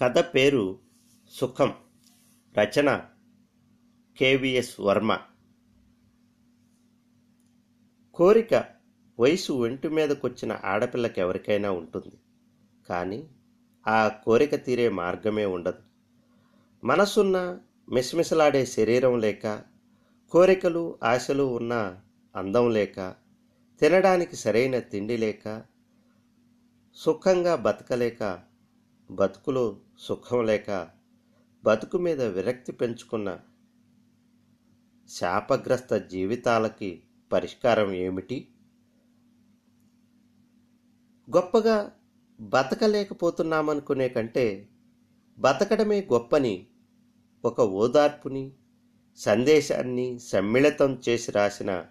కథ పేరు సుఖం. రచన కేవిఎస్ వర్మ. కోరిక వయసు ఒంటి మీదకొచ్చిన ఆడపిల్లకి ఎవరికైనా ఉంటుంది. కానీ ఆ కోరిక తీరే మార్గమే ఉండదు. మనసున్న మిసమిసలాడే శరీరం లేక కోరికలు ఆశలు ఉన్న అందం లేక తినడానికి సరైన తిండి లేక సుఖంగా బతకలేక బతుకులో సుఖం లేక బతుకు మీద విరక్తి పెంచుకున్న శాపగ్రస్త జీవితాలకి పరిష్కారం ఏమిటి? గొప్పగా బతకలేకపోతున్నామనుకునే కంటే బతకడమే గొప్పని ఒక ఓదార్పుని సందేశాన్ని సమ్మిళితం చేసి రాసిన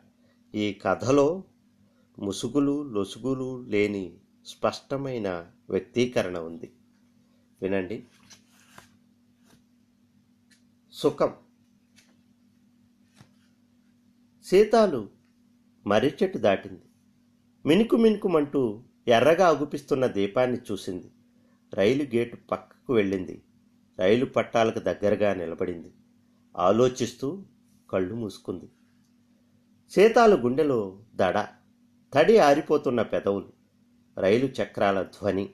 ఈ కథలో ముసుగులు లొసుగులు లేని స్పష్టమైన వ్యక్తీకరణ ఉంది. వినండి. సుఖం. సీతాలు మర్రి చెట్టు దాటింది. మినుకు మినుకుమంటూ ఎర్రగా అగుపిస్తున్న దీపాన్ని చూసింది. రైలు గేటు పక్కకు వెళ్ళింది. రైలు పట్టాలకు దగ్గరగా నిలబడింది. ఆలోచిస్తూ కళ్ళు మూసుకుంది. సీతాలు గుండెలో దడ తడి ఆరిపోతున్న పెదవులు రైలు చక్రాల ధ్వని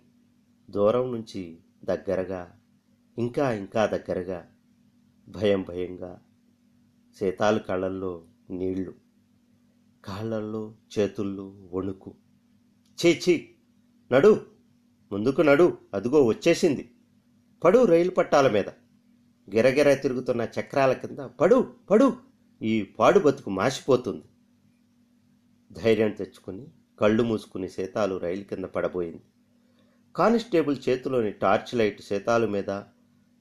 దూరం నుంచి దగ్గరగా ఇంకా ఇంకా దగ్గరగా భయం భయంగా సీతాలు కళ్ళల్లో నీళ్ళు కాళ్ళల్లో చేతుల్లో వణుకు. చేచి నడు ముందుకు నడు అదుగో వచ్చేసింది. పడు రైలు పట్టాల మీద. గిరగిర తిరుగుతున్న చక్రాల కింద పడు పడు ఈ పాడు బతుకు మాసిపోతుంది. ధైర్యం తెచ్చుకుని కళ్ళు మూసుకుని సీతాలు రైలు కింద పడబోయింది. కానిస్టేబుల్ చేతిలోని టార్చ్ లైట్ సీతాలు మీద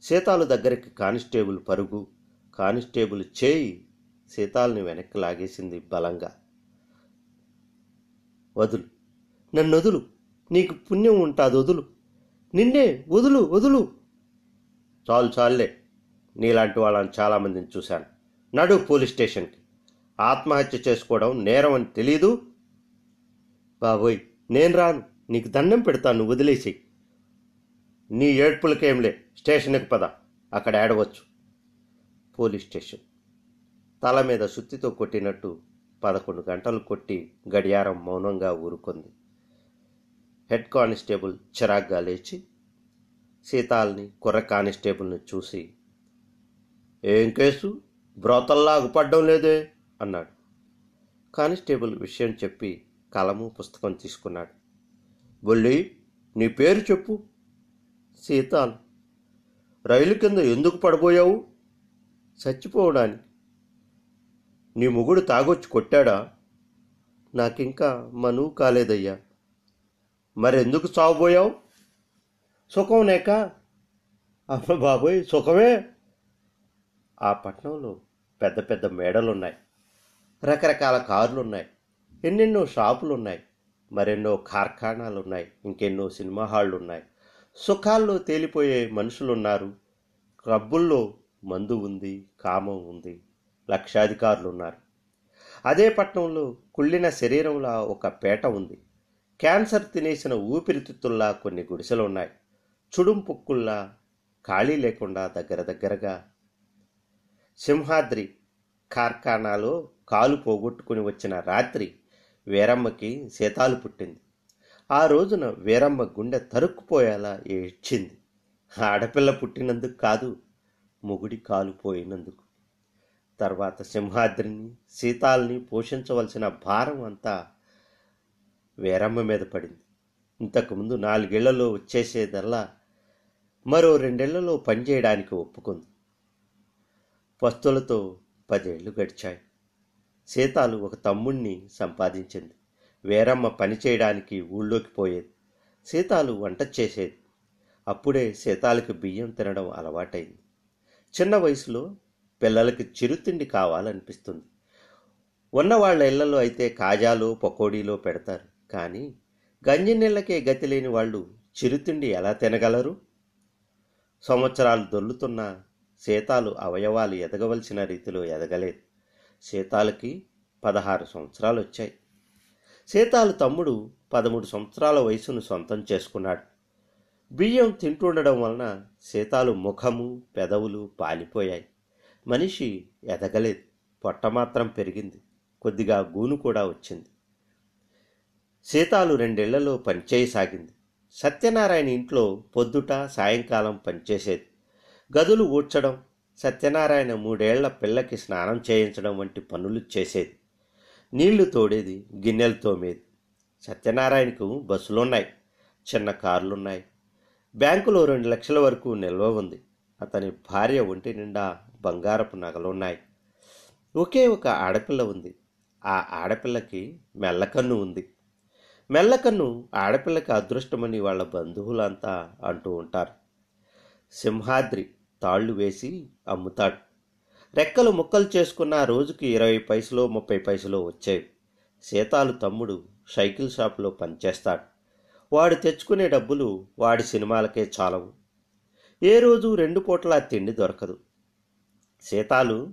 సీతాలు దగ్గరికి కానిస్టేబుల్ పరుగు కానిస్టేబుల్ చేయి సీతాల్ని వెనక్కి లాగేసింది బలంగా. వదులు. నన్ను వదులు. నీకు పుణ్యం ఉంటాది వదులు. నిన్నే వదులు వదులు. చాలు చాలులే. నీలాంటి వాళ్ళని చాలామందిని చూశాను. నడు పోలీస్ స్టేషన్కి. ఆత్మహత్య చేసుకోవడం నేరం అని తెలీదు. బాబోయ్ నేను రాను. నీకు దండం పెడతాను వదిలేసి నీ ఏడ్పులకేంలే స్టేషన్కి పద అక్కడ ఏడవచ్చు. Police station. తల మీద సుత్తితో కొట్టినట్టు పదకొండు గంటలు కొట్టి గడియారం మౌనంగా ఊరుకుంది. హెడ్ కానిస్టేబుల్ చిరాగ్గా లేచి సీతాల్ని కుర్ర కానిస్టేబుల్ని చూసి ఏం కేసు? బ్రోతల్లా అగుపడ్డం లేదే? అన్నాడు. కానిస్టేబుల్ విషయం చెప్పి కలము పుస్తకం తీసుకున్నాడు. బొల్లి నీ పేరు చెప్పు. సీతాన్ రైలు కింద ఎందుకు పడబోయావు? చచ్చిపోవడానికి. నీ మొగుడు తాగొచ్చి కొట్టాడా? నాకింకా మనువు కాలేదయ్యా. మరెందుకు చావబోయావు సుఖం నేక? అమ్మ బాబోయ్ సుఖమే? ఆ పట్టణంలో పెద్ద పెద్ద మేడలున్నాయి. రకరకాల కార్లు ఉన్నాయి ఎన్నెన్నో షాపులు ఉన్నాయి మరెన్నో కార్ఖానాలు ఉన్నాయి ఇంకెన్నో సినిమా హాళ్ళు ఉన్నాయి సుఖాల్లో తేలిపోయే మనుషులున్నారు. క్లబ్బుల్లో మందు ఉంది కామం ఉంది లక్షాధికారులు ఉన్నారు అదే పట్టణంలో కుళ్ళిన శరీరంలా ఒక పేట ఉంది. క్యాన్సర్ తినేసిన ఊపిరితిత్తుల్లా కొన్ని గుడిసెలు ఉన్నాయి చుడుం పొక్కుల్లా ఖాళీ లేకుండా దగ్గర దగ్గరగా. సింహాద్రి కార్ఖానాలో కాలు పోగొట్టుకుని వచ్చిన రాత్రి వీరమ్మకి సీతాలు పుట్టింది. ఆ రోజున వీరమ్మ గుండె తరుక్కుపోయేలా ఏడ్చింది. ఆడపిల్ల పుట్టినందుకు కాదు మొగుడి కాలుపోయినందుకు తర్వాత సింహాద్రిని సీతాల్ని పోషించవలసిన భారం అంతా వీరమ్మ మీద పడింది. ఇంతకుముందు నాలుగేళ్ళలో వచ్చేసేదల్లా మరో రెండేళ్ళలో పనిచేయడానికి ఒప్పుకుంది. పస్తులతో పదేళ్ళు గడిచాయి. సీతాలు ఒక తమ్ముణ్ణి సంపాదించింది. వేరమ్మ పని చేయడానికి ఊళ్ళోకి పోయేది. సీతాలు వంట చేసేది. అప్పుడే సీతాలకి బియ్యం తినడం అలవాటైంది. చిన్న వయసులో పిల్లలకి చిరుతిండి కావాలనిపిస్తుంది. ఉన్న వాళ్ళ ఇళ్ళలో అయితే కాజాలు పకోడీలో పెడతారు. కానీ గంజి నీళ్ళకే గతి లేని వాళ్ళు చిరుతిండి ఎలా తినగలరు? సంవత్సరాలు దొల్లుతున్న సీతాలు అవయవాలు ఎదగవలసిన రీతిలో ఎదగలేదు. సీతాలకి పదహారు సంవత్సరాలు వచ్చాయి. సీతాలు తమ్ముడు పదమూడు సంవత్సరాల వయసును సొంతం చేసుకున్నాడు. బియ్యం తింటుండడం వలన సీతాలు ముఖము పెదవులు పాలిపోయాయి. మనిషి ఎదగలేదు. పొట్ట మాత్రం పెరిగింది. కొద్దిగా గూను కూడా వచ్చింది. సీతాలు రెండేళ్ళలో పనిచేయసాగింది. సత్యనారాయణ ఇంట్లో పొద్దుట సాయంకాలం పనిచేసేది. గదులు ఊడ్చడం సత్యనారాయణ మూడేళ్ళ పిల్లకి స్నానం చేయించడం వంటి పనులు చేసేది. నీళ్ళు తోడేది గిన్నెలు తోమేది. సత్యనారాయణకు బస్సులున్నాయి చిన్న కార్లున్నాయి. బ్యాంకులో రెండు లక్షల వరకు నిల్వ ఉంది. అతని భార్య ఒంటి నిండా బంగారపు నగలున్నాయి. ఒకే ఒక ఆడపిల్ల ఉంది. ఆ ఆడపిల్లకి మెల్లకన్ను ఉంది. మెల్లకన్ను ఆడపిల్లకి అదృష్టమని వాళ్ళ బంధువులంతా అంటూ ఉంటారు. సింహాద్రి తాళ్ళు వేసి అమ్ముతాడు. రెక్కలు ముక్కలు చేసుకున్న రోజుకి ఇరవై పైసలు ముప్పై పైసలు వచ్చేవి. సీతాలు తమ్ముడు సైకిల్ షాపులో పనిచేస్తాడు. వాడు తెచ్చుకునే డబ్బులు వాడి సినిమాలకే చాలవు. ఏ రోజు రెండు పూటల తిండి దొరకదు. సీతాలు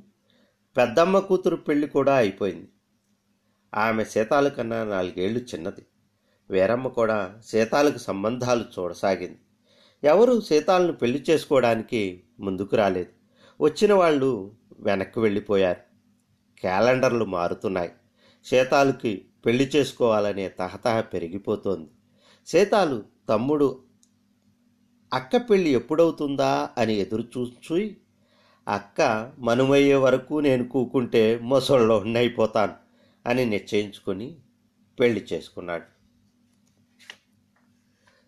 పెద్దమ్మ కూతురు పెళ్ళి కూడా అయిపోయింది. ఆమె సీతాల కన్నా నాలుగేళ్ళు చిన్నది. వీరమ్మ కూడా సీతాలకు సంబంధాలు చూడసాగింది. ఎవరు సీతాలను పెళ్ళి చేసుకోవడానికి ముందుకు రాలేదు. వచ్చిన వాళ్ళు వెనక్కి వెళ్ళిపోయారు. క్యాలెండర్లు మారుతున్నాయి. సీతాలకి పెళ్ళి చేసుకోవాలనే తహతహ పెరిగిపోతోంది. సీతాలు తమ్ముడు అక్క పెళ్ళి ఎప్పుడవుతుందా అని ఎదురు చూసి అక్క మనుమయ్యే వరకు నేను కూకుంటే మొసళ్ళో అయిపోతాను అని నిశ్చయించుకొని పెళ్ళి చేసుకున్నాడు.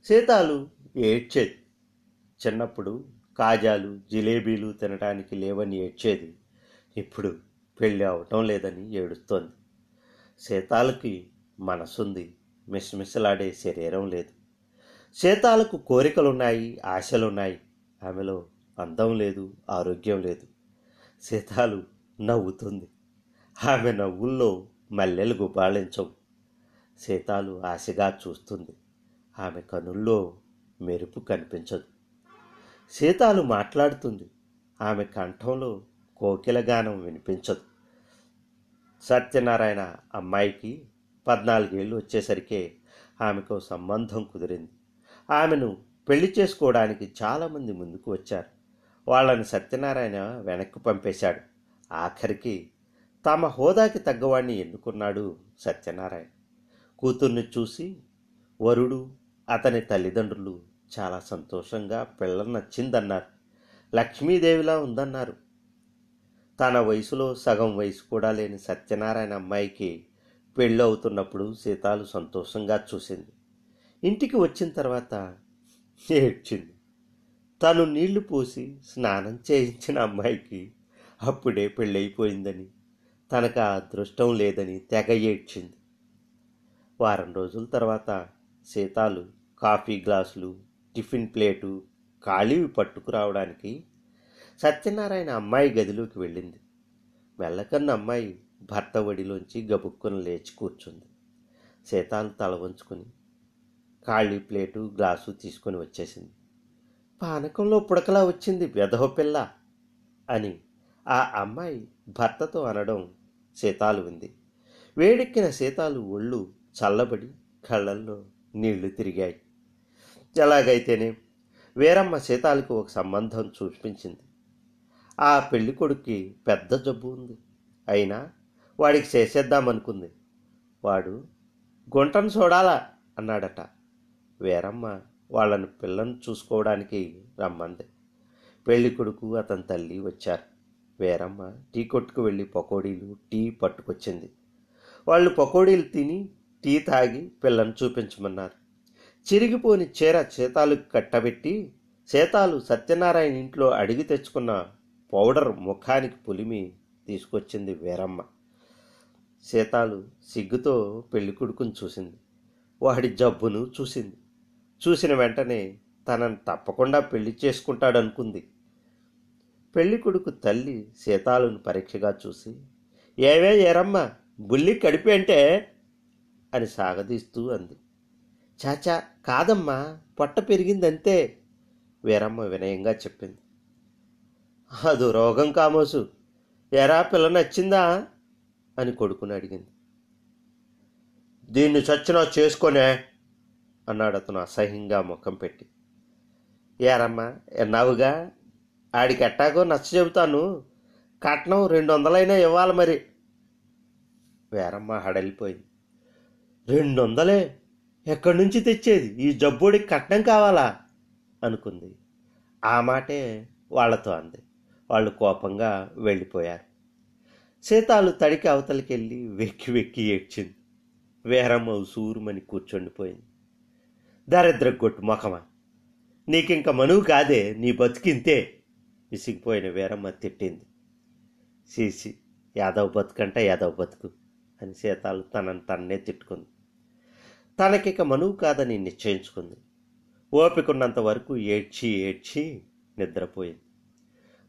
సీతాలు ఏడ్చేది. చిన్నప్పుడు కాజాలు జిలేబీలు తినడానికి లేవని ఏడ్చేది. ఇప్పుడు పెళ్ళి అవటం లేదని ఏడుస్తోంది. సీతాలకి మనసుంది. మిస్మిస్లాడే శరీరం లేదు. సీతాలకు కోరికలున్నాయి ఆశలున్నాయి. ఆమెలో అందం లేదు ఆరోగ్యం లేదు. సీతాలు నవ్వుతుంది. ఆమె నవ్వుల్లో మల్లెలు గుబాళించవు సీతాలు ఆశగా చూస్తుంది. ఆమె కనుల్లో మెరుపు కనిపించదు. సీతాలు మాట్లాడుతుంది. ఆమె కంఠంలో కోకిల గానం వినిపించదు. సత్యనారాయణ అమ్మాయికి పద్నాలుగేళ్ళు వచ్చేసరికే ఆమెకు సంబంధం కుదిరింది. ఆమెను పెళ్ళి చేసుకోవడానికి చాలామంది ముందుకు వచ్చారు. వాళ్ళని సత్యనారాయణ వెనక్కి పంపేశాడు. ఆఖరికి తమ హోదాకి తగ్గవాడిని ఎన్నుకున్నాడు సత్యనారాయణ. కూతుర్ని చూసి వరుడు అతని తల్లిదండ్రులు చాలా సంతోషంగా పిల్ల నచ్చిందన్నారు. లక్ష్మీదేవిలా ఉందన్నారు. తన వయసులో సగం వయసు కూడా లేని సత్యనారాయణ అమ్మాయికి పెళ్ళి అవుతున్నప్పుడు సీతాలు సంతోషంగా చూసింది. ఇంటికి వచ్చిన తర్వాత ఏడ్చింది. తను నీళ్ళు పోసి స్నానం చేయించిన అమ్మాయికి అప్పుడే పెళ్ళైపోయిందని తనకు ఆ అదృష్టం లేదని తెగ ఏడ్చింది. వారం రోజుల తర్వాత సీతాలు కాఫీ గ్లాసులు టిఫిన్ ప్లేటు ఖాళీవి పట్టుకురావడానికి సత్యనారాయణ అమ్మాయి గదిలోకి వెళ్ళింది. మెల్లకన్న అమ్మాయి భర్త ఒడిలోంచి గబుక్కుని లేచి కూర్చుంది. సీతాలు తల వంచుకొని ఖాళీ ప్లేటు గ్లాసు తీసుకొని వచ్చేసింది. పానకంలో పుడకలా వచ్చింది వెధవ పిల్ల అని ఆ అమ్మాయి భర్తతో అనడం సీతాలు ఉంది. వేడెక్కిన సీతాలు ఒళ్ళు చల్లబడి కళ్ళల్లో నీళ్ళు తిరిగాయి. ఎలాగైతేనే వీరమ్మ సీతాలకు ఒక సంబంధం చూపించింది. ఆ పెళ్ళి కొడుక్కి పెద్ద జబ్బు ఉంది. అయినా వాడికి చేసేద్దామనుకుంది. వాడు గుంటను చూడాలా? అన్నాడట. వీరమ్మ వాళ్ళని పిల్లను చూసుకోవడానికి రమ్మంది. పెళ్ళి కొడుకు అతని తల్లి వచ్చారు. వీరమ్మ టీ కొట్టుకు వెళ్ళి పకోడీలు టీ పట్టుకొచ్చింది. వాళ్ళు పకోడీలు తిని టీ తాగి పిల్లను చూపించమన్నారు. చిరిగిపోని చీర సీతాలు కట్టబెట్టి సీతాలు సత్యనారాయణ ఇంట్లో అడిగి తెచ్చుకున్న పౌడర్ ముఖానికి పులిమి తీసుకొచ్చింది వీరమ్మ. సీతాలు సిగ్గుతో పెళ్ళి కొడుకుని చూసింది. వాడి జబ్బును చూసింది. చూసిన వెంటనే తనను తప్పకుండా పెళ్ళి చేసుకుంటాడనుకుంది. పెళ్ళి కొడుకు తల్లి సీతాలను పరీక్షగా చూసి ఏవే ఏరమ్మ బుల్లి కడిపి అంటే అని సాగదీస్తూ అంది. చాచా కాదమ్మా పొట్ట పెరిగిందంతే వీరమ్మ వినయంగా చెప్పింది. అదో రోగం కామోసు ఎరా పిల్ల నచ్చిందా అని కొడుకుని అడిగింది. దీన్ని చచ్చినా చేసుకొనే అన్నాడు అతను అసహ్యంగా ముఖం పెట్టి. ఏరమ్మా ఎన్నావుగా ఆడికి ఎట్టాగో నచ్చ చెబుతాను. కట్నం రెండు వందలైనా ఇవ్వాలి మరి. వేరమ్మ హడలిపోయింది. రెండు వందలే ఎక్కడి నుంచి తెచ్చేది? ఈ జబ్బుడికి కట్నం కావాలా? అనుకుంది. ఆ మాటే వాళ్ళతో అంది. వాళ్ళు కోపంగా వెళ్ళిపోయారు. సీతాలు తడికి అవతలికి వెళ్ళి వెక్కి వెక్కి ఏడ్చింది. వేరమ్మ సూరుమని కూర్చొండిపోయింది. దరిద్ర కొట్టు మొఖమా. నీకింక మనువు కాదే నీ బతికింతే విసిగిపోయిన వీరమ్మ తిట్టింది. సీసి యాదవ్ బతుకంటే యాదవ్ బతుకు అని సీతాలు తనని తన్నే తిట్టుకుంది. తనకిక మనువు కాదని నిశ్చయించుకుంది. ఓపికన్నంత వరకు ఏడ్చి ఏడ్చి నిద్రపోయింది.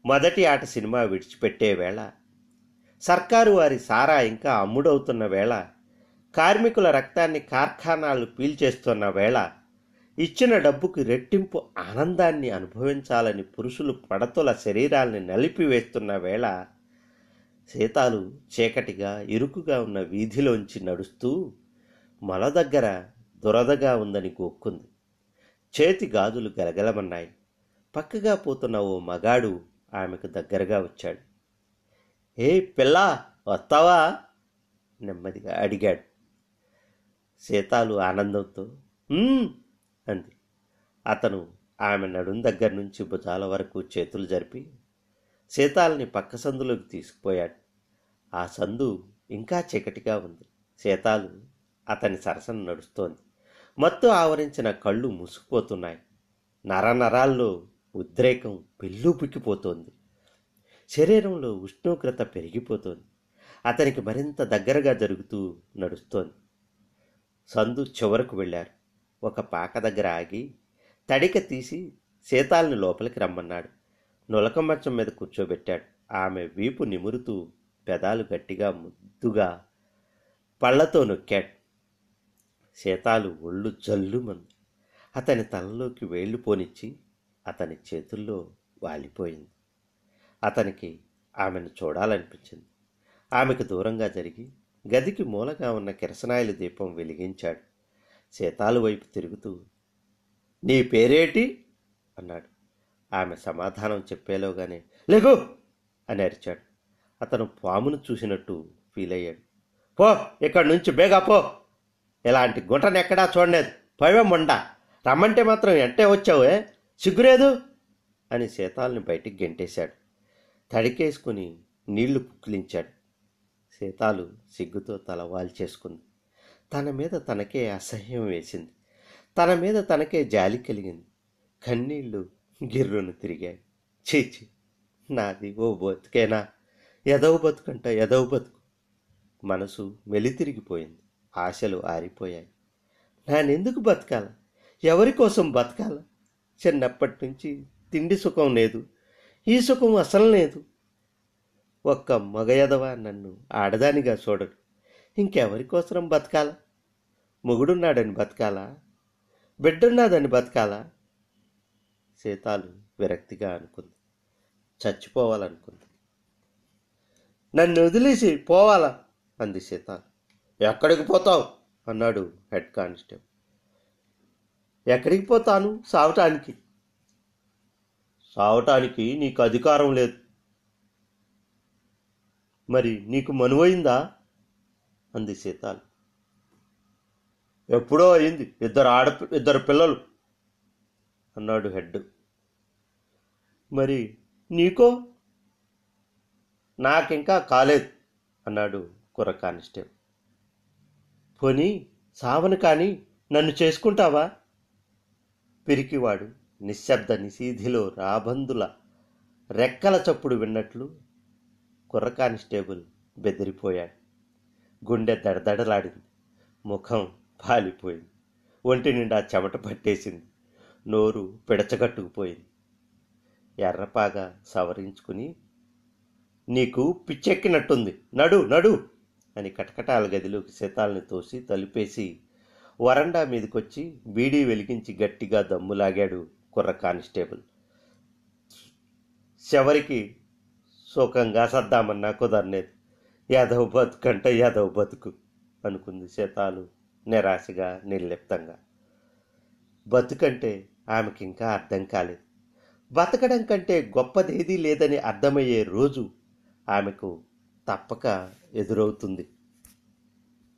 మొదటి ఆట సినిమా విడిచిపెట్టే వేళ సర్కారు వారి సారా ఇంకా అమ్ముడవుతున్న వేళ కార్మికుల రక్తాన్ని కార్ఖానాలు పీల్చేస్తున్న వేళ ఇచ్చిన డబ్బుకి రెట్టింపు ఆనందాన్ని అనుభవించాలని పురుషులు పడతుల శరీరాల్ని నలిపివేస్తున్న వేళ సీతాలు చీకటిగా ఇరుకుగా ఉన్న వీధిలోంచి నడుస్తూ మల దగ్గర దురదగా ఉందని గోక్కుంది. చేతి గాజులు గలగలమన్నాయి. పక్కగా పోతున్న ఓ మగాడు ఆమెకు దగ్గరగా వచ్చాడు. ఏ పిల్లా వస్తావా? నెమ్మదిగా అడిగాడు. సీతాలు ఆనందంతో అంది. అతను ఆమె నడుం దగ్గర నుంచి భుజాల వరకు చేతులు జరిపి సీతాలని పక్క సందులోకి తీసుకుపోయాడు. ఆ సందు ఇంకా చీకటిగా ఉంది. సీతాలు అతని సరసన నడుస్తోంది. మత్తు ఆవరించిన కళ్ళు మూసుకుపోతున్నాయి. నరనరాల్లో ఉద్రేకం పెళ్ళూపుకిపోతోంది శరీరంలో ఉష్ణోగ్రత పెరిగిపోతోంది. అతనికి మరింత దగ్గరగా జరుగుతూ నడుస్తోంది. సందు చివరకు వెళ్ళారు. ఒక పాక దగ్గర ఆగి తడిక తీసి సీతాల్ని లోపలికి రమ్మన్నాడు. నులక మంచం మీద కూర్చోబెట్టాడు. ఆమె వీపు నిమురుతూ పెదాలు గట్టిగా ముద్దుగా పళ్ళతో నొక్కాడు. సీతాలు ఒళ్ళు జల్లుమంది అతని తలలోకి వేళ్ళు పోనిచ్చి అతని చేతుల్లో వాలిపోయింది. అతనికి ఆమెను చూడాలనిపించింది. ఆమెకు దూరంగా జరిగి గదికి మూలగా ఉన్న కిరసనాయిల దీపం వెలిగించాడు. సీతాలు వైపు తిరుగుతూ నీ పేరేటి? అన్నాడు. ఆమె సమాధానం చెప్పేలోగానే లేకు అని అరిచాడు. అతను పామును చూసినట్టు ఫీల్ అయ్యాడు పో ఇక్కడి నుంచి బేగా పో! ఇలాంటి గుంటను ఎక్కడా చూడలేదు. పైవే మొండ. రమ్మంటే మాత్రం ఎంటే వచ్చావే? సిగ్గులేదు? అని సీతాల్ని బయటికి గెంటేశాడు. తడికేసుకుని నీళ్ళు పుక్కిలించాడు. సీతాలు సిగ్గుతో తల వాల్చేసుకుంది. తన మీద తనకే అసహ్యం వేసింది. తన మీద తనకే జాలి కలిగింది. కన్నీళ్ళు గిర్రును తిరిగాయి. చీచి నాది ఓ బతుకేనా? ఎదవ బతుకంట ఎదవ బతుకు. మనసు మెలితిరిగిపోయింది. ఆశలు ఆరిపోయాయి. నేనెందుకు బతకాల? ఎవరి కోసం బతకాల? చిన్నప్పటి నుంచి తిండి సుఖం లేదు. ఈ సుఖం అసలు లేదు. ఒక్క మగయదవ నన్ను ఆడదానిగా చూడడు. ఇంకెవరి కోసం బతకాల? మొగుడున్నాడని బతకాలా? బిడ్డున్నాదని బతకాలా? సీతాలు విరక్తిగా అనుకుంది. చచ్చిపోవాలనుకుంది. నన్ను వదిలేసి పోవాలా? అంది సీతాలు. ఎక్కడికి పోతావు? అన్నాడు హెడ్ కానిస్టేబుల్. ఎక్కడికి పోతాను? సావటానికి. సావటానికి నీకు అధికారం లేదు. మరి నీకు మనువైందా? అంది సీతాలు. ఎప్పుడో అయింది. ఇద్దరు ఆడ ఇద్దరు పిల్లలు అన్నాడు హెడ్. మరి నీకో? నాకింకా కాలేదు అన్నాడు కుర్ర కానిస్టేబుల్. పోనీ సావను కానీ నన్ను చేసుకుంటావా? పిరికివాడు నిశ్శబ్ద నిశీధిలో రాబందుల రెక్కల చప్పుడు విన్నట్లు కుర్ర కానిస్టేబుల్ బెదిరిపోయాడు. గుండె దడదడలాడింది. ముఖం పాలిపోయింది. ఒంటి నిండా చెమట పట్టేసింది. నోరు పిడచగట్టుకుపోయింది. ఎర్రపాగా సవరించుకుని నీకు పిచ్చెక్కినట్టుంది. నడు నడు! అని కటకటాల గదిలోకి శీతాల్ని తోసి తలుపేసి వరండా మీదకొచ్చి బీడీ వెలిగించి గట్టిగా దమ్ములాగాడు కుర్ర కానిస్టేబుల్. చివరికి సుఖంగా సద్దామన్నా కుదరలేదు. యాదవ్ బతుకంట యాదవ్ బతుకు అనుకుంది సీతాలు నిరాశగా నిర్లిప్తంగా. బతుకంటే ఆమెకి ఇంకా అర్థం కాలేదు. బతకడం కంటే గొప్పదేదీ లేదని అర్థమయ్యే రోజు ఆమెకు తప్పక ఎదురవుతుంది.